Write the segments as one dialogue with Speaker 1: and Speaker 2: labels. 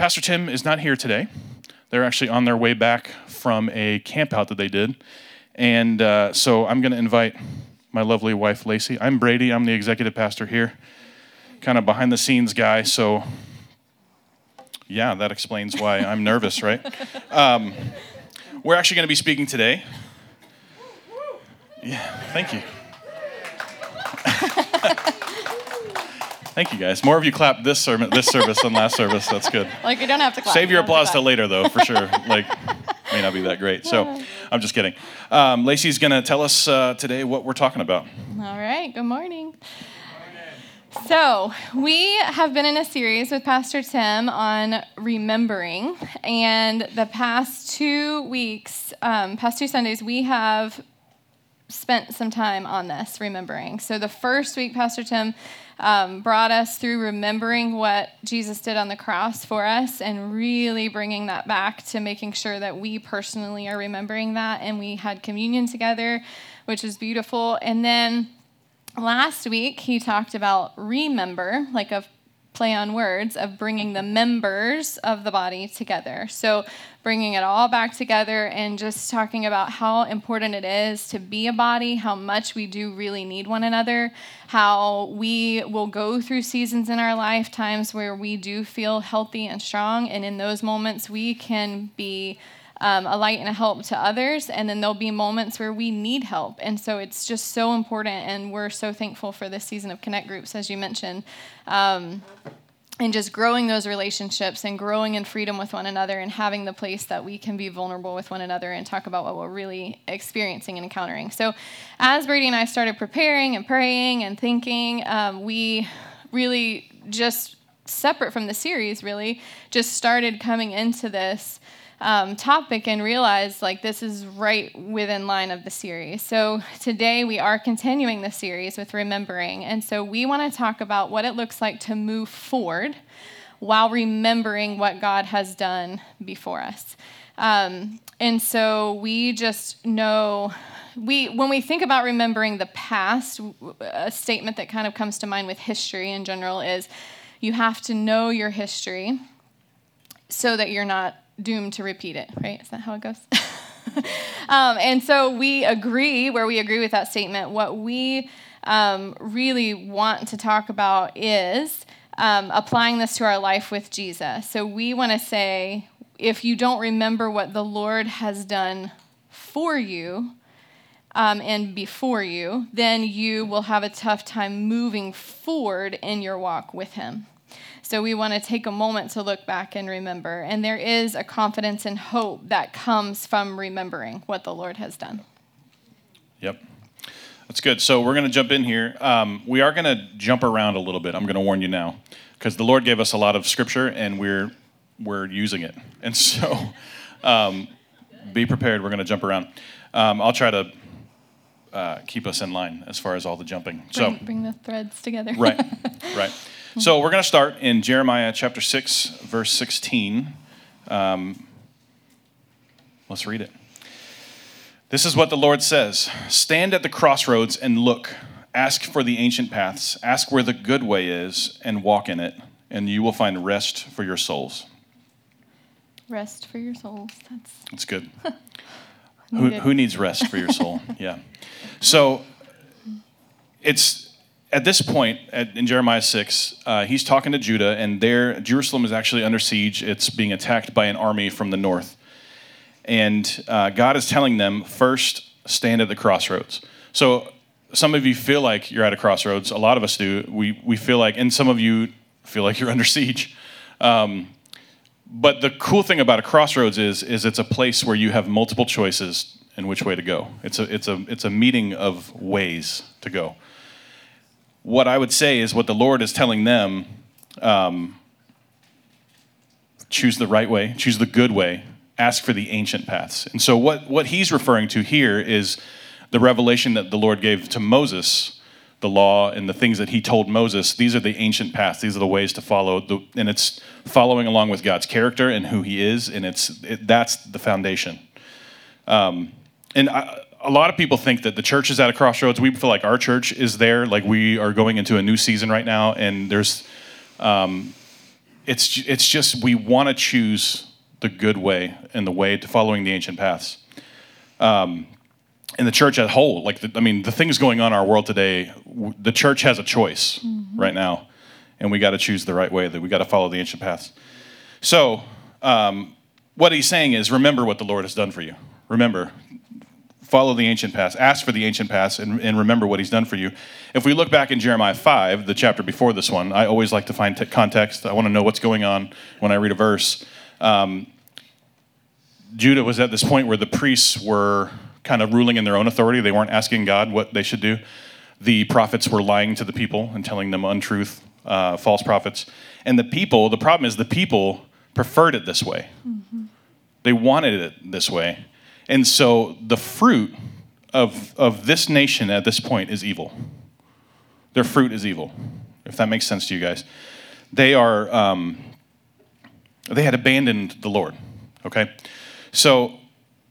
Speaker 1: Pastor Tim is not here today. They're actually on their way back from a camp out that they did. And uh, so I'm going to invite my lovely wife, Lacey. I'm Brady. I'm the executive pastor here, kind of behind the scenes guy. So, yeah, that explains why I'm nervous, right? Um, we're actually going to be speaking today. Yeah, thank you. Thank you guys. More of you clapped this sermon, this service than last service. That's good.
Speaker 2: Like you don't have to clap.
Speaker 1: Save your applause
Speaker 2: to
Speaker 1: till later, though, for sure. Like, may not be that great. So, I'm just kidding. Um, Lacey's going to tell us uh, today what we're talking about.
Speaker 2: All right. Good morning. So, we have been in a series with Pastor Tim on remembering. And the past two weeks, um, past two Sundays, we have spent some time on this, remembering. So, the first week, Pastor Tim um, brought us through remembering what Jesus did on the cross for us and really bringing that back to making sure that we personally are remembering that. And we had communion together, which was beautiful. And then last week, he talked about remember, like a play on words of bringing the members of the body together. So, bringing it all back together and just talking about how important it is to be a body, how much we do really need one another, how we will go through seasons in our lifetimes where we do feel healthy and strong. And in those moments, we can be um, a light and a help to others. And then there'll be moments where we need help. And so it's just so important. And we're so thankful for this season of Connect Groups, as you mentioned. Um, and just growing those relationships and growing in freedom with one another and having the place that we can be vulnerable with one another and talk about what we're really experiencing and encountering. So, as Brady and I started preparing and praying and thinking, um, we really just separate from the series, really just started coming into this um, topic and realized like this is right within line of the series. So today we are continuing the series with remembering, and so we want to talk about what it looks like to move forward while remembering what God has done before us. Um, and so we just know we when we think about remembering the past, a statement that kind of comes to mind with history in general is you have to know your history so that you're not doomed to repeat it, right? Is that how it goes? um, and so we agree, where we agree with that statement, what we um, really want to talk about is um, applying this to our life with Jesus. So we want to say, if you don't remember what the Lord has done for you, um, and before you, then you will have a tough time moving forward in your walk with Him. So we want to take a moment to look back and remember. And there is a confidence and hope that comes from remembering what the Lord has done.
Speaker 1: Yep. That's good. So we're going to jump in here. Um, we are going to jump around a little bit. I'm going to warn you now, because the Lord gave us a lot of scripture, and we're we're using it. And so, um, be prepared. We're going to jump around. Um, I'll try to uh, keep us in line as far as all the jumping.
Speaker 2: Bring,
Speaker 1: so
Speaker 2: bring the threads together.
Speaker 1: right, right. So we're going to start in Jeremiah chapter six, verse sixteen. Um, let's read it. This is what the Lord says Stand at the crossroads and look. Ask for the ancient paths. Ask where the good way is and walk in it, and you will find rest for your souls.
Speaker 2: Rest for your souls. That's
Speaker 1: That's good. who, who needs rest for your soul? yeah. So it's at this point at, in Jeremiah 6, uh, he's talking to Judah, and there, Jerusalem is actually under siege. It's being attacked by an army from the north. And uh, God is telling them, first, stand at the crossroads. So some of you feel like you're at a crossroads. A lot of us do. We, we feel like, and some of you feel like you're under siege. Um, but the cool thing about a crossroads is, is it's a place where you have multiple choices in which way to go. It's a, it's a, it's a meeting of ways to go. What I would say is what the Lord is telling them um, choose the right way, choose the good way, ask for the ancient paths. And so, what, what he's referring to here is the revelation that the Lord gave to Moses, the law and the things that he told Moses. These are the ancient paths, these are the ways to follow. The, and it's following along with God's character and who he is, and it's, it, that's the foundation. Um, and I, a lot of people think that the church is at a crossroads. We feel like our church is there, like we are going into a new season right now, and there's it's it's just we want to choose the good way and the way to following the ancient paths. Um, in the church as a whole, like the, I mean, the things going on in our world today, w- the church has a choice mm-hmm. right now, and we got to choose the right way. That we got to follow the ancient paths. So, um, what he's saying is, remember what the Lord has done for you. Remember, follow the ancient paths, ask for the ancient paths, and, and, remember what he's done for you. If we look back in Jeremiah 5, the chapter before this one, I always like to find t- context. I want to know what's going on when I read a verse. Um, Judah was at this point where the priests were kind of ruling in their own authority. They weren't asking God what they should do. The prophets were lying to the people and telling them untruth, uh, false prophets. And the people, the problem is the people preferred it this way. Mm-hmm. They wanted it this way. And so the fruit of, of this nation at this point is evil. Their fruit is evil, if that makes sense to you guys. They are, um, they had abandoned the Lord, okay? So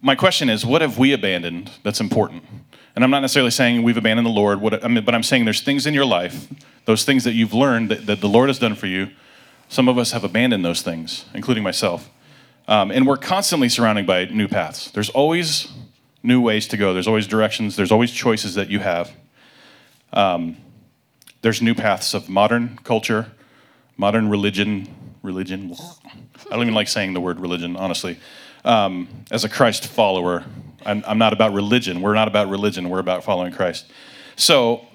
Speaker 1: my question is, what have we abandoned that's important? And I'm not necessarily saying we've abandoned the Lord, what, I mean, but I'm saying there's things in your life, those things that you've learned that, that the Lord has done for you. Some of us have abandoned those things, including myself. Um, and we're constantly surrounded by new paths. There's always new ways to go, there's always directions, there's always choices that you have. Um, there's new paths of modern culture, modern religion, religion. I don't even like saying the word religion, honestly um, as a Christ follower. I'm, I'm not about religion. We're not about religion. We're about following Christ. So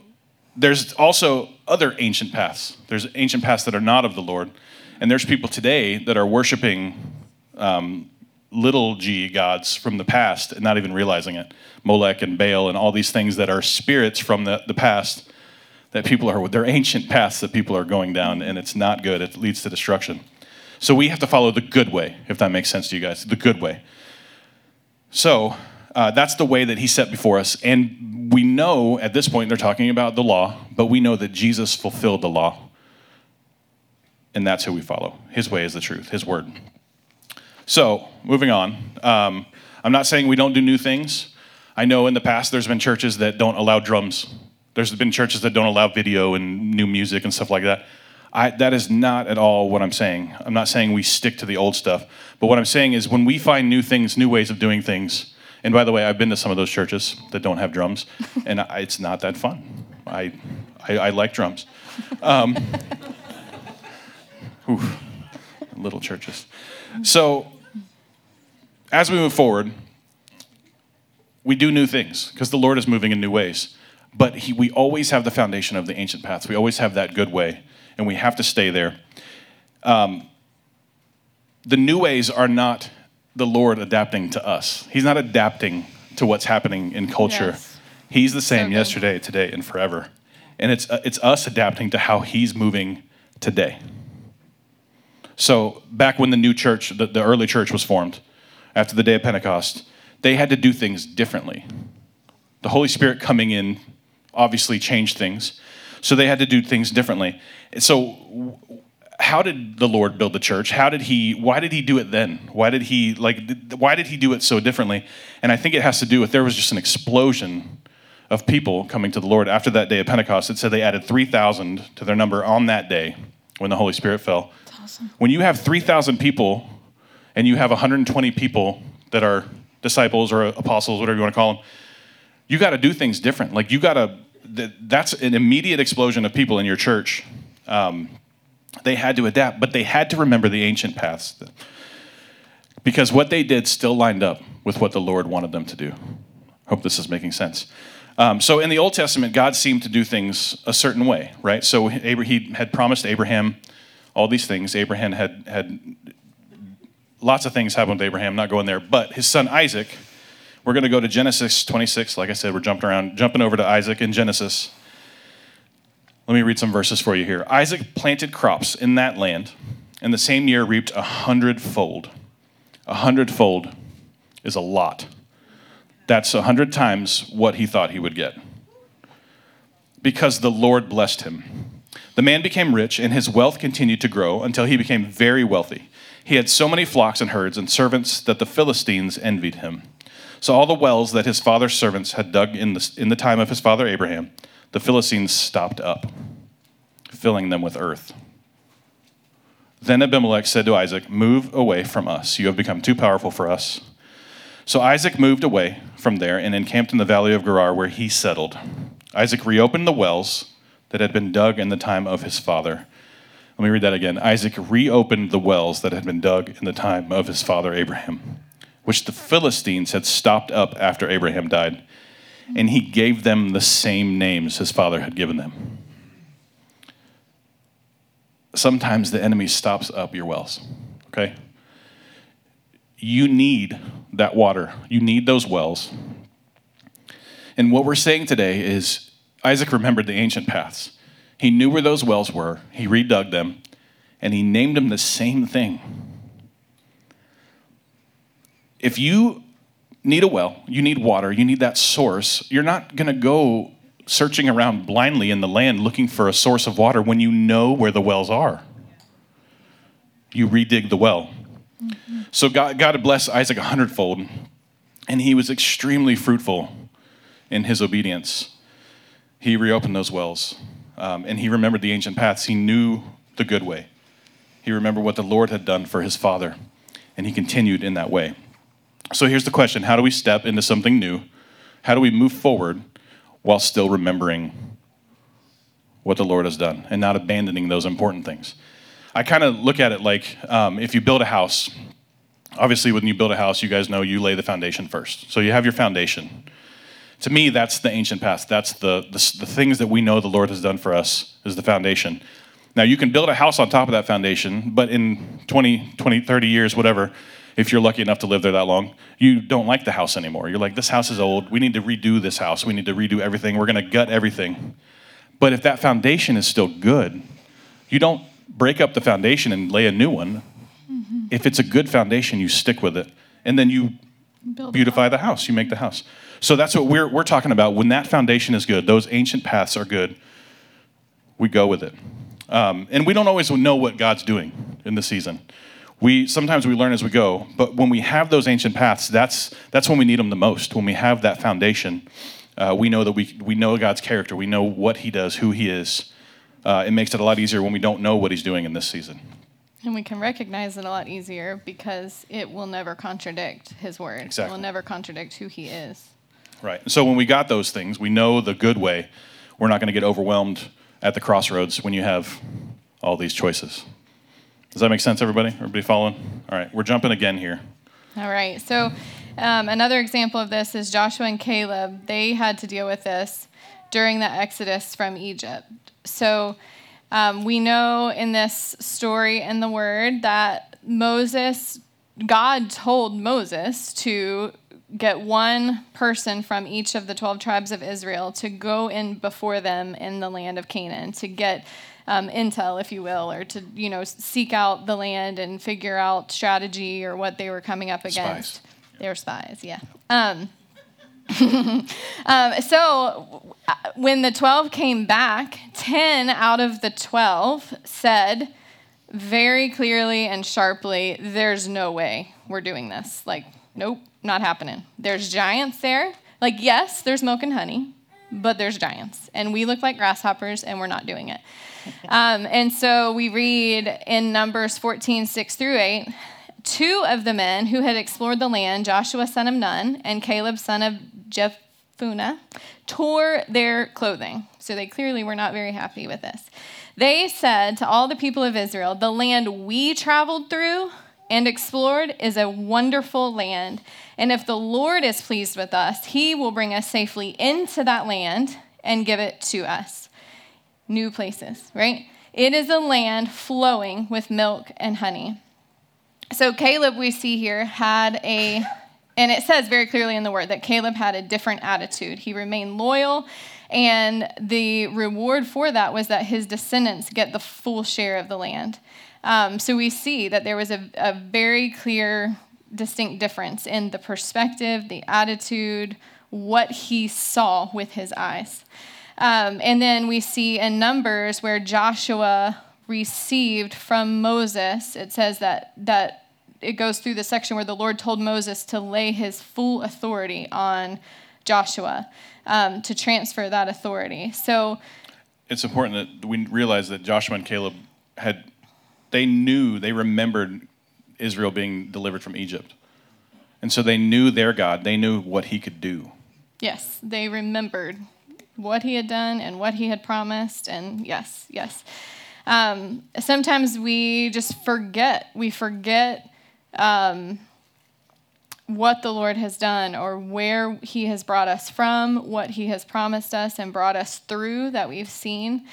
Speaker 1: there's also other ancient paths. There's ancient paths that are not of the Lord. And there's people today that are worshiping um, little g gods from the past and not even realizing it. Molech and Baal and all these things that are spirits from the, the past that people are, they're ancient paths that people are going down, and it's not good. It leads to destruction. So we have to follow the good way, if that makes sense to you guys, the good way. So uh, that's the way that he set before us. And we know at this point they're talking about the law, but we know that Jesus fulfilled the law. And that's who we follow. His way is the truth, his word. So, moving on. Um, I'm not saying we don't do new things. I know in the past there's been churches that don't allow drums. There's been churches that don't allow video and new music and stuff like that. I, that is not at all what I'm saying. I'm not saying we stick to the old stuff. But what I'm saying is when we find new things, new ways of doing things, and by the way, I've been to some of those churches that don't have drums, and I, it's not that fun. I, I, I like drums. Um, whew, little churches. So, as we move forward, we do new things because the Lord is moving in new ways. But he, we always have the foundation of the ancient paths. We always have that good way and we have to stay there. Um, the new ways are not the Lord adapting to us. He's not adapting to what's happening in culture. Yes. He's the same so yesterday, today, and forever. And it's, uh, it's us adapting to how He's moving today. So, back when the new church, the, the early church was formed, after the day of Pentecost, they had to do things differently. The Holy Spirit coming in obviously changed things. So they had to do things differently. So how did the Lord build the church? How did he why did he do it then? Why did he like why did he do it so differently? And I think it has to do with there was just an explosion of people coming to the Lord after that day of Pentecost. It said they added 3,000 to their number on that day when the Holy Spirit fell. Awesome. When you have 3,000 people and you have 120 people that are disciples or apostles, whatever you want to call them, you got to do things different. Like you got to that's an immediate explosion of people in your church. Um, they had to adapt, but they had to remember the ancient paths because what they did still lined up with what the Lord wanted them to do. I hope this is making sense. Um, so in the Old Testament, God seemed to do things a certain way, right? So he had promised Abraham all these things. Abraham had had lots of things happen with Abraham. Not going there, but his son Isaac we're going to go to Genesis 26. Like I said, we're jumping around, jumping over to Isaac in Genesis. Let me read some verses for you here. Isaac planted crops in that land, and the same year reaped a hundredfold. A hundredfold is a lot. That's a hundred times what he thought he would get. Because the Lord blessed him. The man became rich, and his wealth continued to grow until he became very wealthy. He had so many flocks and herds and servants that the Philistines envied him. So all the wells that his father's servants had dug in the, in the time of his father Abraham, the Philistines stopped up, filling them with earth. Then Abimelech said to Isaac, Move away from us. You have become too powerful for us. So Isaac moved away from there and encamped in the valley of Gerar, where he settled. Isaac reopened the wells that had been dug in the time of his father. Let me read that again. Isaac reopened the wells that had been dug in the time of his father Abraham, which the Philistines had stopped up after Abraham died, and he gave them the same names his father had given them sometimes the enemy stops up your wells, okay? You need that water, you need those wells. And what we're saying today is Isaac remembered the ancient paths. He knew where those wells were, he redug them, and he named them the same thing. If you need a well, you need water, you need that source, you're not going to go searching around blindly in the land looking for a source of water when you know where the wells are. You redig the well. Mm-hmm. So God, God blessed Isaac a hundredfold, and he was extremely fruitful in his obedience. He reopened those wells, um, and he remembered the ancient paths. He knew the good way. He remembered what the Lord had done for his father, and he continued in that way. So here's the question How do we step into something new? How do we move forward while still remembering what the Lord has done and not abandoning those important things. I kind of look at it like um, if you build a house, obviously, when you build a house, you guys know you lay the foundation first. So you have your foundation. To me, that's the ancient past. That's the, the, the things that we know the Lord has done for us is the foundation. Now, you can build a house on top of that foundation, but in 20, 20, 30 years, whatever, if you're lucky enough to live there that long, you don't like the house anymore. You're like, this house is old. We need to redo this house. We need to redo everything. We're going to gut everything. But if that foundation is still good, you don't break up the foundation and lay a new one. Mm-hmm. If it's a good foundation, you stick with it. And then you Build beautify the house. You make the house. So that's what we're, we're talking about. When that foundation is good, those ancient paths are good, we go with it. Um, and we don't always know what God's doing in the season we sometimes we learn as we go but when we have those ancient paths that's that's when we need them the most when we have that foundation uh, we know that we, we know god's character we know what he does who he is uh, it makes it a lot easier when we don't know what he's doing in this season
Speaker 2: and we can recognize it a lot easier because it will never contradict his word exactly. it will never contradict who he is
Speaker 1: right so when we got those things we know the good way we're not going to get overwhelmed at the crossroads when you have all these choices does that make sense, everybody? Everybody following? All right, we're jumping again here.
Speaker 2: All right. So, um, another example of this is Joshua and Caleb. They had to deal with this during the Exodus from Egypt. So, um, we know in this story in the Word that Moses, God told Moses to get one person from each of the 12 tribes of Israel to go in before them in the land of Canaan to get um, intel, if you will, or to you know seek out the land and figure out strategy or what they were coming up against.
Speaker 1: Spies.
Speaker 2: They were spies, yeah. Um, um, so when the 12 came back, 10 out of the 12 said very clearly and sharply, There's no way we're doing this. Like, nope, not happening. There's giants there. Like, yes, there's milk and honey, but there's giants. And we look like grasshoppers, and we're not doing it. Um, and so we read in Numbers 14, 6 through 8, two of the men who had explored the land, Joshua son of Nun and Caleb son of Jephunneh, tore their clothing. So they clearly were not very happy with this. They said to all the people of Israel, The land we traveled through and explored is a wonderful land. And if the Lord is pleased with us, he will bring us safely into that land and give it to us new places, right? It is a land flowing with milk and honey. So Caleb, we see here, had a, and it says very clearly in the word that Caleb had a different attitude. He remained loyal, and the reward for that was that his descendants get the full share of the land. Um, so we see that there was a, a very clear, distinct difference in the perspective, the attitude, what he saw with his eyes. Um, and then we see in Numbers where Joshua received from Moses, it says that, that it goes through the section where the Lord told Moses to lay his full authority on Joshua, um, to transfer that authority. So
Speaker 1: it's important that we realize that Joshua and Caleb had They knew, they remembered Israel being delivered from Egypt. And so they knew their God, they knew what he could do.
Speaker 2: Yes, they remembered what he had done and what he had promised. And yes, yes. Um, sometimes we just forget. We forget um, what the Lord has done or where he has brought us from, what he has promised us and brought us through that we've seen.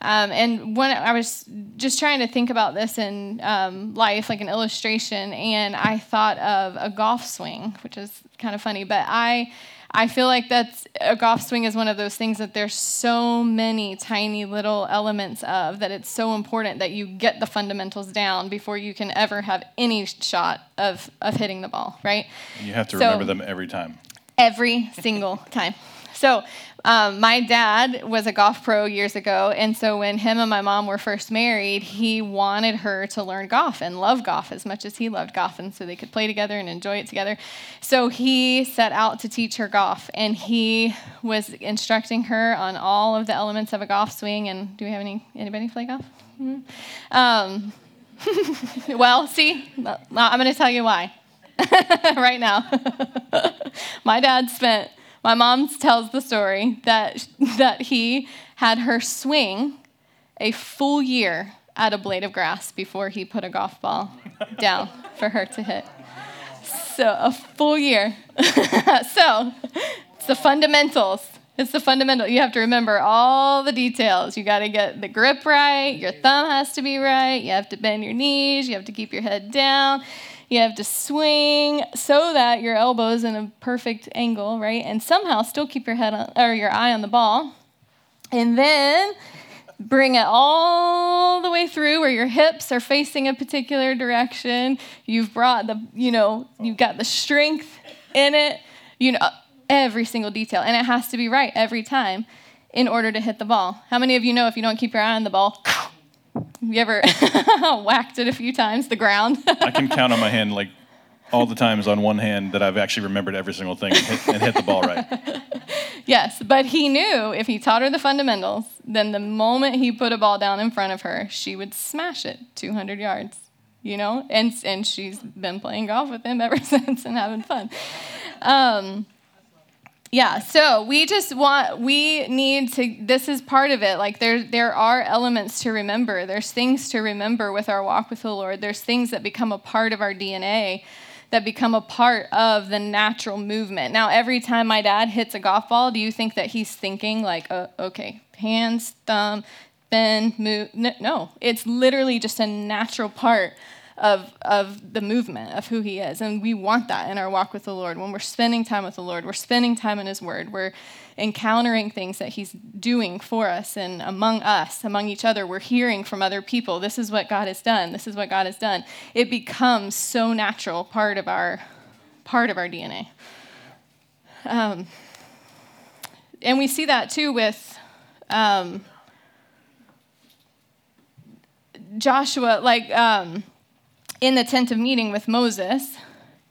Speaker 2: Um, and when I was just trying to think about this in um, life, like an illustration, and I thought of a golf swing, which is kind of funny, but I. I feel like that's a golf swing is one of those things that there's so many tiny little elements of that it's so important that you get the fundamentals down before you can ever have any shot of of hitting the ball, right?
Speaker 1: You have to remember them every time.
Speaker 2: Every single time. So um, my dad was a golf pro years ago, and so when him and my mom were first married, he wanted her to learn golf and love golf as much as he loved golf, and so they could play together and enjoy it together. So he set out to teach her golf, and he was instructing her on all of the elements of a golf swing. And do we have any anybody play golf? Mm-hmm. Um, well, see, I'm going to tell you why right now. my dad spent my mom tells the story that, that he had her swing a full year at a blade of grass before he put a golf ball down for her to hit. So, a full year. so, it's the fundamentals. It's the fundamental. You have to remember all the details. You got to get the grip right. Your thumb has to be right. You have to bend your knees. You have to keep your head down. You have to swing so that your elbow is in a perfect angle, right? And somehow still keep your head on, or your eye on the ball. And then bring it all the way through where your hips are facing a particular direction. You've brought the, you know, you've got the strength in it, you know, every single detail. And it has to be right every time in order to hit the ball. How many of you know if you don't keep your eye on the ball, you ever whacked it a few times, the ground?
Speaker 1: I can count on my hand like all the times on one hand that I've actually remembered every single thing and hit, and hit the ball right.
Speaker 2: yes, but he knew if he taught her the fundamentals, then the moment he put a ball down in front of her, she would smash it 200 yards. You know, and and she's been playing golf with him ever since and having fun. Um, yeah so we just want we need to this is part of it like there there are elements to remember. There's things to remember with our walk with the lord. There's things that become a part of our dna that become a part of the natural movement. Now every time my dad hits a golf ball do you think that he's thinking like uh, okay hands thumb bend move no it's literally just a natural part of, of the movement of who he is. And we want that in our walk with the Lord. When we're spending time with the Lord, we're spending time in his word. We're encountering things that he's doing for us and among us, among each other. We're hearing from other people. This is what God has done. This is what God has done. It becomes so natural part of our part of our DNA. Um, and we see that too with um, Joshua, like um, in the tent of meeting with Moses,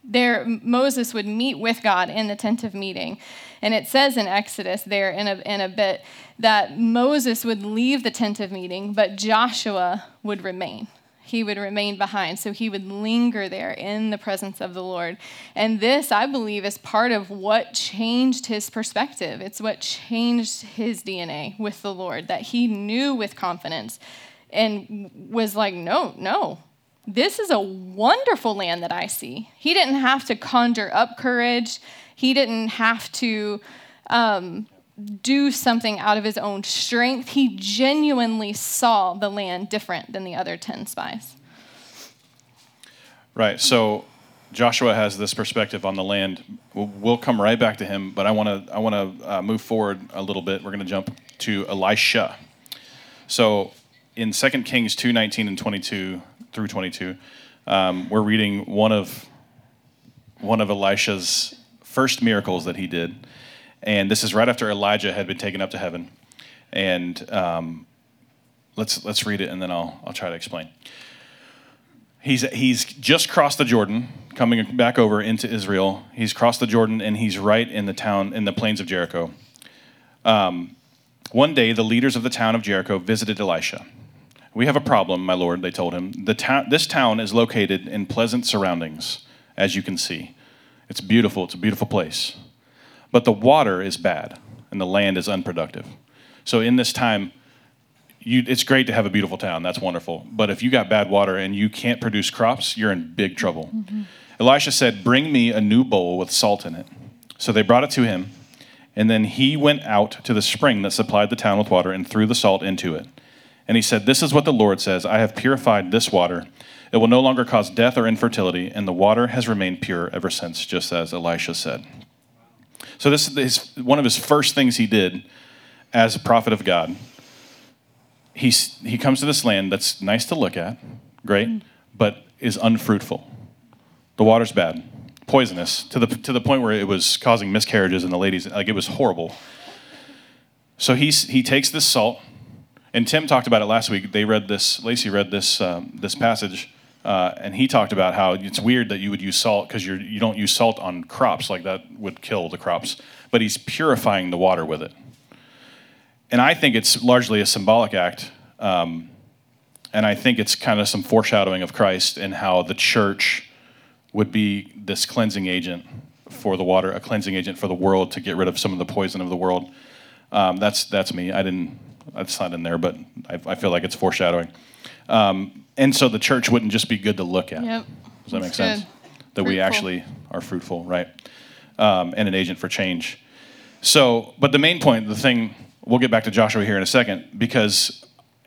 Speaker 2: there Moses would meet with God in the tent of meeting. And it says in Exodus there in a, in a bit that Moses would leave the tent of meeting, but Joshua would remain. He would remain behind. So he would linger there in the presence of the Lord. And this, I believe, is part of what changed his perspective. It's what changed his DNA with the Lord, that he knew with confidence and was like, no, no, this is a wonderful land that I see. He didn't have to conjure up courage, he didn't have to um, do something out of his own strength. He genuinely saw the land different than the other 10 spies.
Speaker 1: Right. So Joshua has this perspective on the land. We'll, come right back to him, but I want to I want to uh, move forward a little bit. We're going to jump to Elisha. So in 2 Kings 2, 19 and 22, through 22, um, we're reading one of one of Elisha's first miracles that he did, and this is right after Elijah had been taken up to heaven. And um, let's let's read it, and then I'll I'll try to explain. He's he's just crossed the Jordan, coming back over into Israel. He's crossed the Jordan, and he's right in the town in the plains of Jericho. Um, one day, the leaders of the town of Jericho visited Elisha We have a problem, my lord, they told him. The ta- this town is located in pleasant surroundings, as you can see. It's beautiful, it's a beautiful place. But the water is bad, and the land is unproductive. So, in this time, you, it's great to have a beautiful town. That's wonderful. But if you got bad water and you can't produce crops, you're in big trouble. Mm-hmm. Elisha said, Bring me a new bowl with salt in it. So they brought it to him. And then he went out to the spring that supplied the town with water and threw the salt into it. And he said, This is what the Lord says I have purified this water. It will no longer cause death or infertility, and the water has remained pure ever since, just as Elisha said. So, this is one of his first things he did as a prophet of God. He's, he comes to this land that's nice to look at, great, but is unfruitful. The water's bad, poisonous, to the, to the point where it was causing miscarriages in the ladies. Like, it was horrible. So, he's, he takes this salt and Tim talked about it last week. They read this. Lacey read this um, this passage, uh, and he talked about how it's weird that you would use salt because you you don't use salt on crops like that would kill the crops. But he's purifying the water with it, and I think it's largely a symbolic act. Um, and I think it's kind of some foreshadowing of Christ and how the church would be this cleansing agent for the water, a cleansing agent for the world to get rid of some of the poison of the world. Um, that's that's me. I didn't that's not in there, but I, I feel like it's foreshadowing. Um, and so the church wouldn't just be good to look at.
Speaker 2: Yep.
Speaker 1: Does that make sense? That fruitful. we actually are fruitful, right? Um, and an agent for change. So, but the main point, the thing, we'll get back to Joshua here in a second, because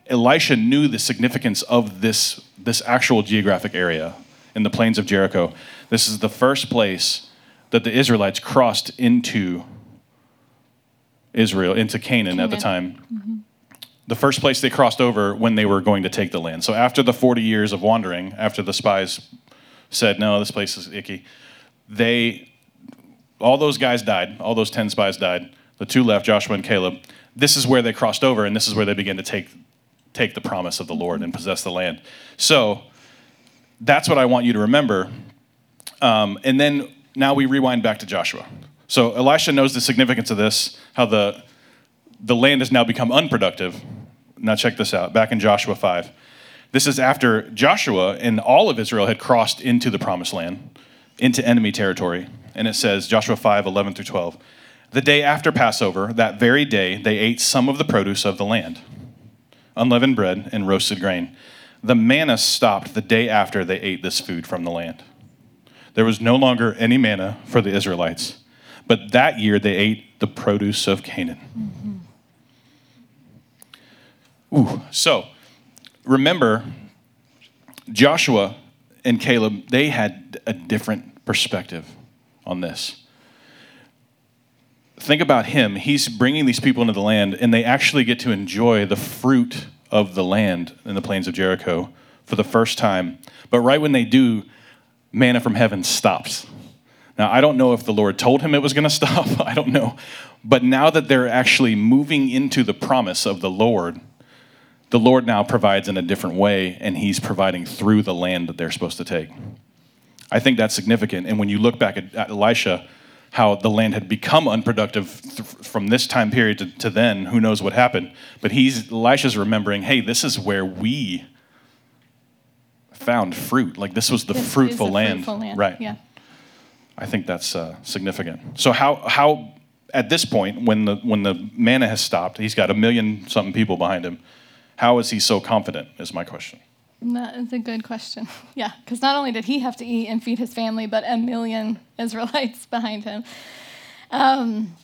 Speaker 1: Elisha knew the significance of this, this actual geographic area in the plains of Jericho. This is the first place that the Israelites crossed into Israel, into Canaan, Canaan. at the time. Mm-hmm the first place they crossed over when they were going to take the land. So after the 40 years of wandering, after the spies said, no, this place is icky, they, all those guys died. All those 10 spies died. The two left, Joshua and Caleb. This is where they crossed over, and this is where they began to take, take the promise of the Lord and possess the land. So that's what I want you to remember. Um, and then now we rewind back to Joshua. So Elisha knows the significance of this, how the, the land has now become unproductive now, check this out. Back in Joshua 5. This is after Joshua and all of Israel had crossed into the promised land, into enemy territory. And it says, Joshua 5 11 through 12. The day after Passover, that very day, they ate some of the produce of the land unleavened bread and roasted grain. The manna stopped the day after they ate this food from the land. There was no longer any manna for the Israelites, but that year they ate the produce of Canaan. Mm-hmm. Ooh, so remember, Joshua and Caleb, they had a different perspective on this. Think about him. He's bringing these people into the land, and they actually get to enjoy the fruit of the land in the plains of Jericho for the first time. But right when they do, manna from heaven stops. Now, I don't know if the Lord told him it was going to stop. I don't know. But now that they're actually moving into the promise of the Lord, the Lord now provides in a different way, and He's providing through the land that they're supposed to take. I think that's significant. And when you look back at, at Elisha, how the land had become unproductive th- from this time period to, to, then, who knows what happened. But he's Elisha's remembering, hey, this is where we found fruit. Like this was the this fruitful land.
Speaker 2: fruitful land.
Speaker 1: Right.
Speaker 2: Yeah.
Speaker 1: I think that's uh, significant. So how how at this point, when the when the manna has stopped, he's got a million something people behind him how is he so confident? Is my question.
Speaker 2: That is a good question. Yeah, because not only did he have to eat and feed his family, but a million Israelites behind him. Um,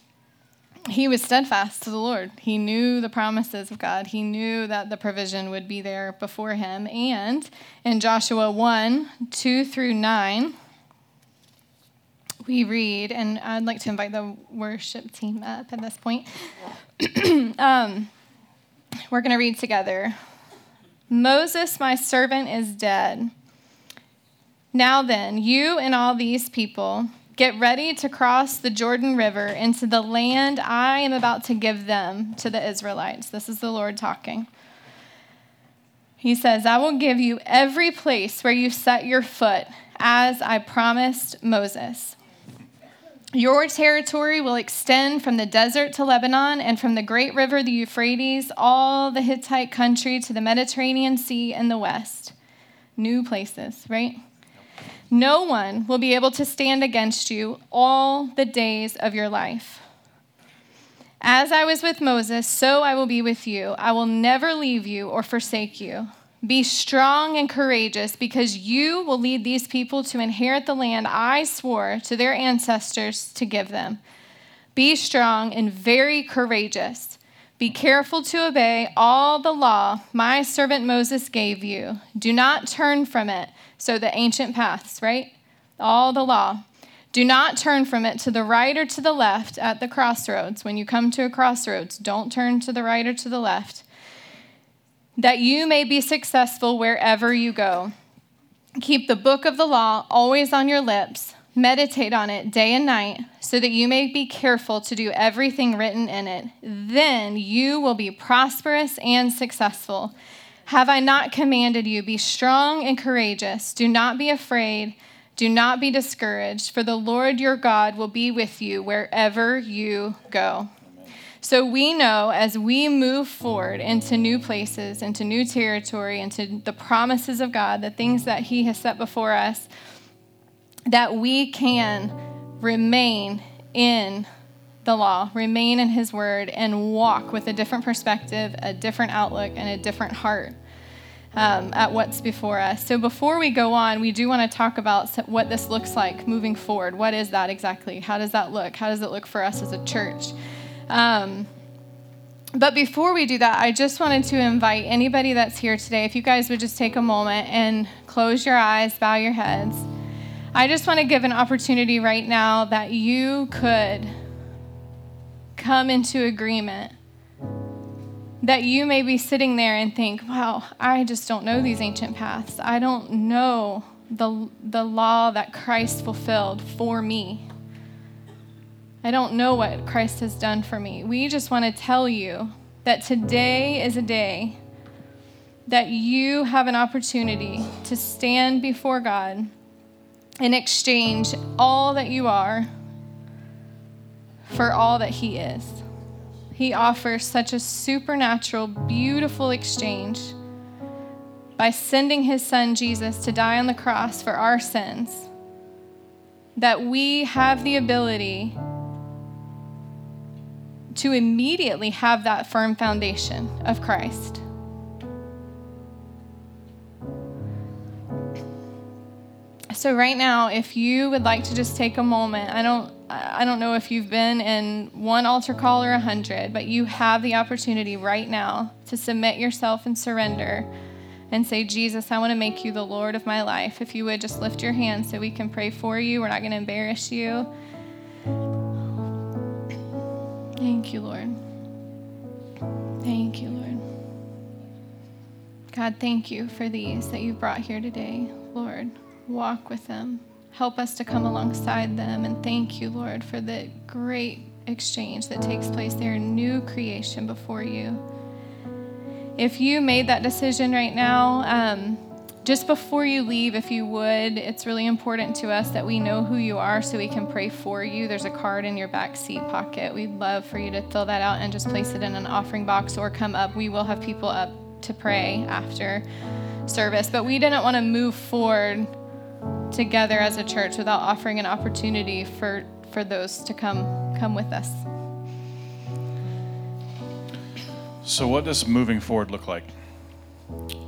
Speaker 2: he was steadfast to the Lord. He knew the promises of God. He knew that the provision would be there before him. And in Joshua 1 2 through 9, we read, and I'd like to invite the worship team up at this point. um, we're going to read together. Moses, my servant, is dead. Now then, you and all these people, get ready to cross the Jordan River into the land I am about to give them to the Israelites. This is the Lord talking. He says, I will give you every place where you set your foot, as I promised Moses. Your territory will extend from the desert to Lebanon and from the great river, the Euphrates, all the Hittite country to the Mediterranean Sea in the west. New places, right? No one will be able to stand against you all the days of your life. As I was with Moses, so I will be with you. I will never leave you or forsake you. Be strong and courageous because you will lead these people to inherit the land I swore to their ancestors to give them. Be strong and very courageous. Be careful to obey all the law my servant Moses gave you. Do not turn from it. So, the ancient paths, right? All the law. Do not turn from it to the right or to the left at the crossroads. When you come to a crossroads, don't turn to the right or to the left that you may be successful wherever you go. Keep the book of the law always on your lips. Meditate on it day and night, so that you may be careful to do everything written in it. Then you will be prosperous and successful. Have I not commanded you? Be strong and courageous. Do not be afraid. Do not be discouraged, for the Lord your God will be with you wherever you go. So we know as we move forward into new places, into new territory, into the promises of God, the things that He has set before us, that we can remain in the law, remain in His word, and walk with a different perspective, a different outlook, and a different heart. Um, at what's before us. So, before we go on, we do want to talk about what this looks like moving forward. What is that exactly? How does that look? How does it look for us as a church? Um, but before we do that, I just wanted to invite anybody that's here today, if you guys would just take a moment and close your eyes, bow your heads. I just want to give an opportunity right now that you could come into agreement. That you may be sitting there and think, wow, I just don't know these ancient paths. I don't know the, the law that Christ fulfilled for me. I don't know what Christ has done for me. We just want to tell you that today is a day that you have an opportunity to stand before God and exchange all that you are for all that He is. He offers such a supernatural, beautiful exchange by sending His Son Jesus to die on the cross for our sins that we have the ability to immediately have that firm foundation of Christ. So right now, if you would like to just take a moment, I don't I don't know if you've been in one altar call or a hundred, but you have the opportunity right now to submit yourself and surrender and say, Jesus, I want to make you the Lord of my life. If you would just lift your hand so we can pray for you. We're not going to embarrass you. Thank you, Lord. Thank you, Lord. God, thank you for these that you've brought here today. Lord, walk with them. Help us to come alongside them. And thank you, Lord, for the great exchange that takes place there, in new creation before you. If you made that decision right now, um, just before you leave, if you would, it's really important to us that we know who you are so we can pray for you. There's a card in your back seat pocket. We'd love for you to fill that out and just place it in an offering box or come up. We will have people up to pray after service. But we didn't want to move forward together as a church without offering an opportunity for, for those to come come with us.
Speaker 1: So, what does moving forward look like?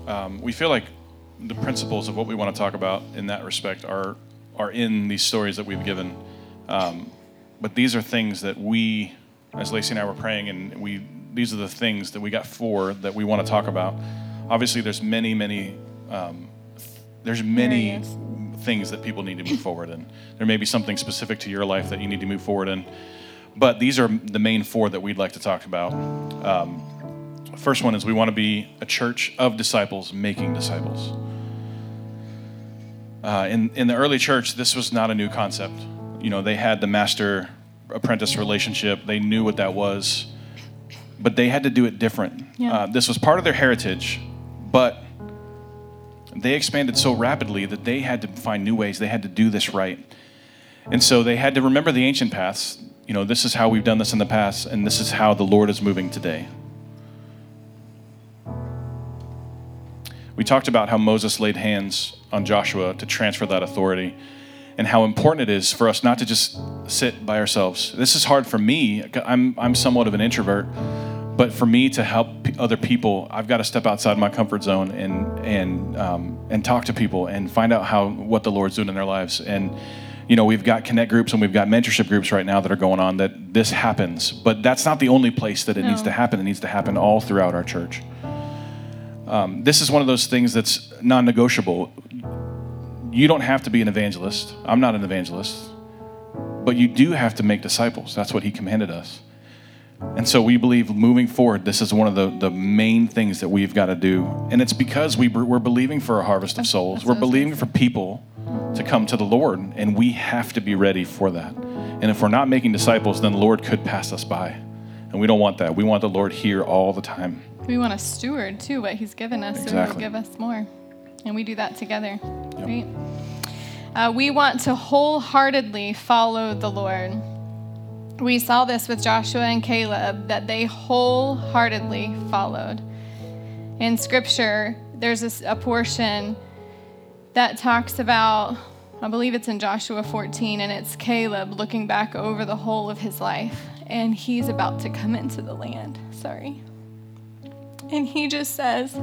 Speaker 1: Um, we feel like the principles of what we want to talk about in that respect are are in these stories that we've given. Um, but these are things that we, as Lacey and I were praying, and we these are the things that we got four that we want to talk about. Obviously, there's many, many, um, there's many things that people need to move forward in. There may be something specific to your life that you need to move forward in, but these are the main four that we'd like to talk about. Um, First one is we want to be a church of disciples making disciples. Uh, in, in the early church, this was not a new concept. You know, they had the master apprentice relationship, they knew what that was, but they had to do it different. Yeah. Uh, this was part of their heritage, but they expanded so rapidly that they had to find new ways, they had to do this right. And so they had to remember the ancient paths. You know, this is how we've done this in the past, and this is how the Lord is moving today. We talked about how Moses laid hands on Joshua to transfer that authority and how important it is for us not to just sit by ourselves. This is hard for me. I'm, I'm somewhat of an introvert, but for me to help other people, I've got to step outside my comfort zone and, and, um, and talk to people and find out how, what the Lord's doing in their lives. And, you know, we've got connect groups and we've got mentorship groups right now that are going on that this happens, but that's not the only place that it no. needs to happen. It needs to happen all throughout our church. Um, this is one of those things that's non negotiable. You don't have to be an evangelist. I'm not an evangelist. But you do have to make disciples. That's what he commanded us. And so we believe moving forward, this is one of the, the main things that we've got to do. And it's because we, we're believing for a harvest of souls. We're believing for people to come to the Lord, and we have to be ready for that. And if we're not making disciples, then the Lord could pass us by. And we don't want that. We want the Lord here all the time.
Speaker 2: We want to steward too what He's given us, exactly. so He'll give us more, and we do that together, yep. right? Uh, we want to wholeheartedly follow the Lord. We saw this with Joshua and Caleb that they wholeheartedly followed. In Scripture, there's a, a portion that talks about, I believe it's in Joshua 14, and it's Caleb looking back over the whole of his life, and he's about to come into the land. Sorry. And he just says,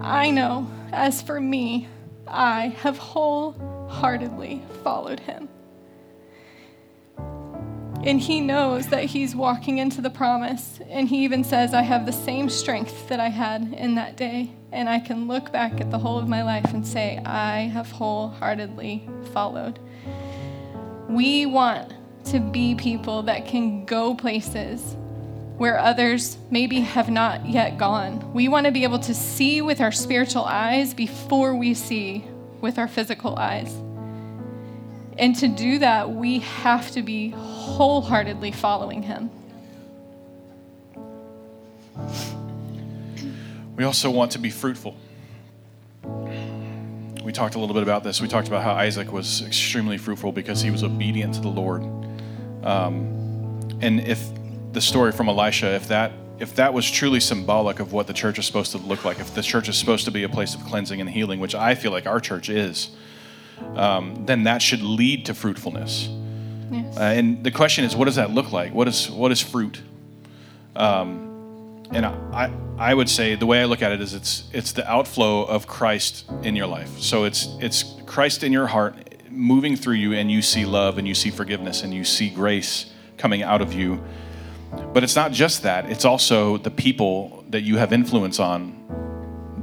Speaker 2: I know, as for me, I have wholeheartedly followed him. And he knows that he's walking into the promise. And he even says, I have the same strength that I had in that day. And I can look back at the whole of my life and say, I have wholeheartedly followed. We want to be people that can go places where others maybe have not yet gone. We want to be able to see with our spiritual eyes before we see with our physical eyes. And to do that, we have to be wholeheartedly following Him.
Speaker 1: We also want to be fruitful. We talked a little bit about this. We talked about how Isaac was extremely fruitful because he was obedient to the Lord. Um, and if the story from Elisha, if that if that was truly symbolic of what the church is supposed to look like, if the church is supposed to be a place of cleansing and healing, which I feel like our church is, um, then that should lead to fruitfulness. Yes. Uh, and the question is, what does that look like? What is what is fruit? Um, and I, I would say the way I look at it is it's it's the outflow of Christ in your life. So it's it's Christ in your heart moving through you, and you see love, and you see forgiveness, and you see grace coming out of you but it's not just that, it's also the people that you have influence on.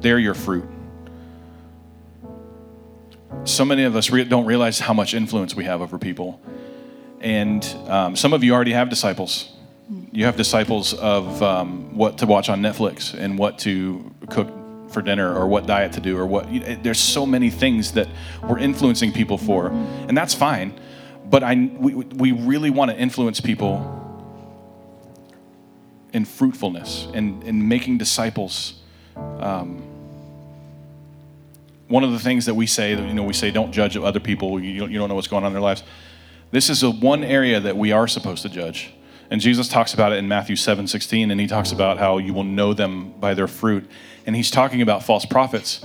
Speaker 1: They're your fruit. So many of us re- don't realize how much influence we have over people. And um, some of you already have disciples. You have disciples of um, what to watch on Netflix and what to cook for dinner or what diet to do or what. There's so many things that we're influencing people for, and that's fine. But I, we, we really want to influence people in fruitfulness and in making disciples. Um, one of the things that we say, you know, we say don't judge other people. You don't, you don't know what's going on in their lives. This is a one area that we are supposed to judge. And Jesus talks about it in Matthew 7 16, and he talks about how you will know them by their fruit. And he's talking about false prophets,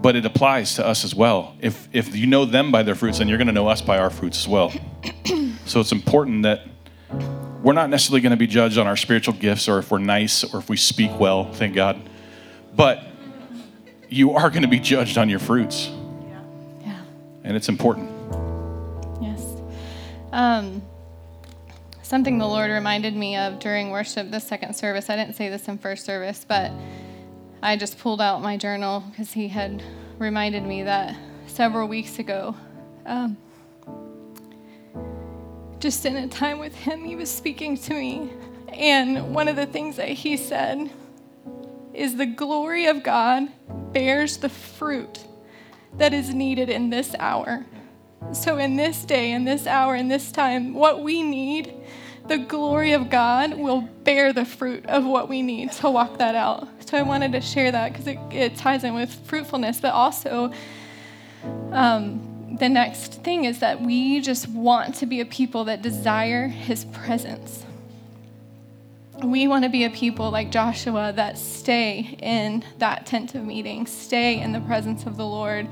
Speaker 1: but it applies to us as well. If, if you know them by their fruits, then you're going to know us by our fruits as well. so it's important that we're not necessarily going to be judged on our spiritual gifts or if we're nice or if we speak well, thank God. But you are going to be judged on your fruits. Yeah. yeah. And it's important.
Speaker 2: Yes. Um, something the Lord reminded me of during worship, the second service. I didn't say this in first service, but I just pulled out my journal because He had reminded me that several weeks ago. Um, just in a time with him, he was speaking to me. And one of the things that he said is the glory of God bears the fruit that is needed in this hour. So, in this day, in this hour, in this time, what we need, the glory of God will bear the fruit of what we need to walk that out. So, I wanted to share that because it, it, ties in with fruitfulness, but also um, the next thing is that we just want to be a people that desire his presence. We want to be a people like Joshua that stay in that tent of meeting, stay in the presence of the Lord,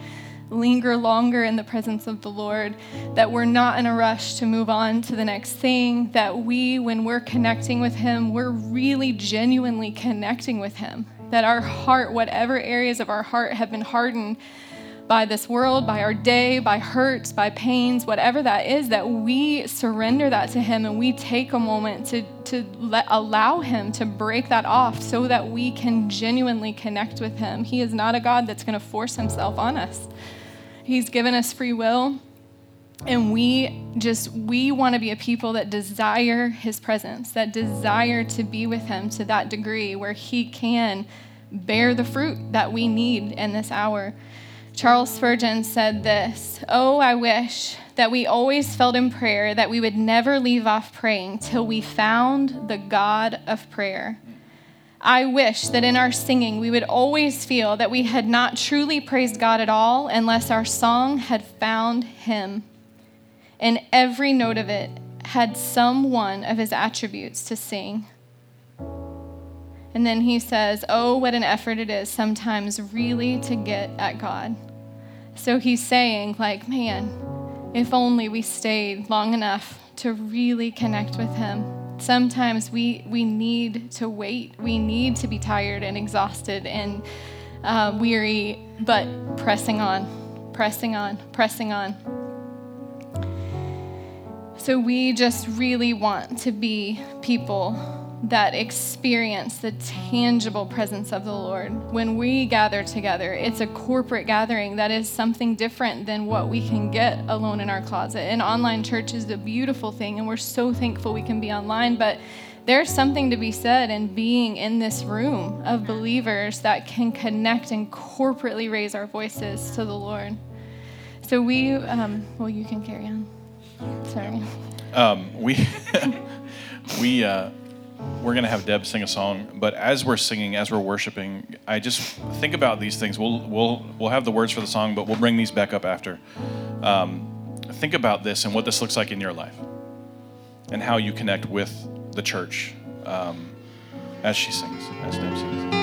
Speaker 2: linger longer in the presence of the Lord, that we're not in a rush to move on to the next thing, that we, when we're connecting with Him, we're really genuinely connecting with Him, that our heart, whatever areas of our heart have been hardened, by this world, by our day, by hurts, by pains, whatever that is, that we surrender that to Him and we take a moment to, to let, allow Him to break that off so that we can genuinely connect with Him. He is not a God that's going to force Himself on us. He's given us free will. And we just, we want to be a people that desire his presence, that desire to be with him to that degree where he can bear the fruit that we need in this hour. Charles Spurgeon said this Oh, I wish that we always felt in prayer that we would never leave off praying till we found the God of prayer. I wish that in our singing we would always feel that we had not truly praised God at all unless our song had found Him. And every note of it had some one of His attributes to sing. And then he says, Oh, what an effort it is sometimes really to get at God. So he's saying, like, man, if only we stayed long enough to really connect with him. Sometimes we, we need to wait. We need to be tired and exhausted and uh, weary, but pressing on, pressing on, pressing on. So we just really want to be people that experience the tangible presence of the Lord. When we gather together, it's a corporate gathering that is something different than what we can get alone in our closet. And online church is a beautiful thing, and we're so thankful we can be online, but there's something to be said in being in this room of believers that can connect and corporately raise our voices to the Lord. So we, um, well, you can carry on. Sorry.
Speaker 1: Um, we, we, uh, we're going to have Deb sing a song, but as we're singing, as we're worshiping, I just think about these things. We'll, we'll, we'll have the words for the song, but we'll bring these back up after. Um, think about this and what this looks like in your life and how you connect with the church um, as she sings, as Deb sings.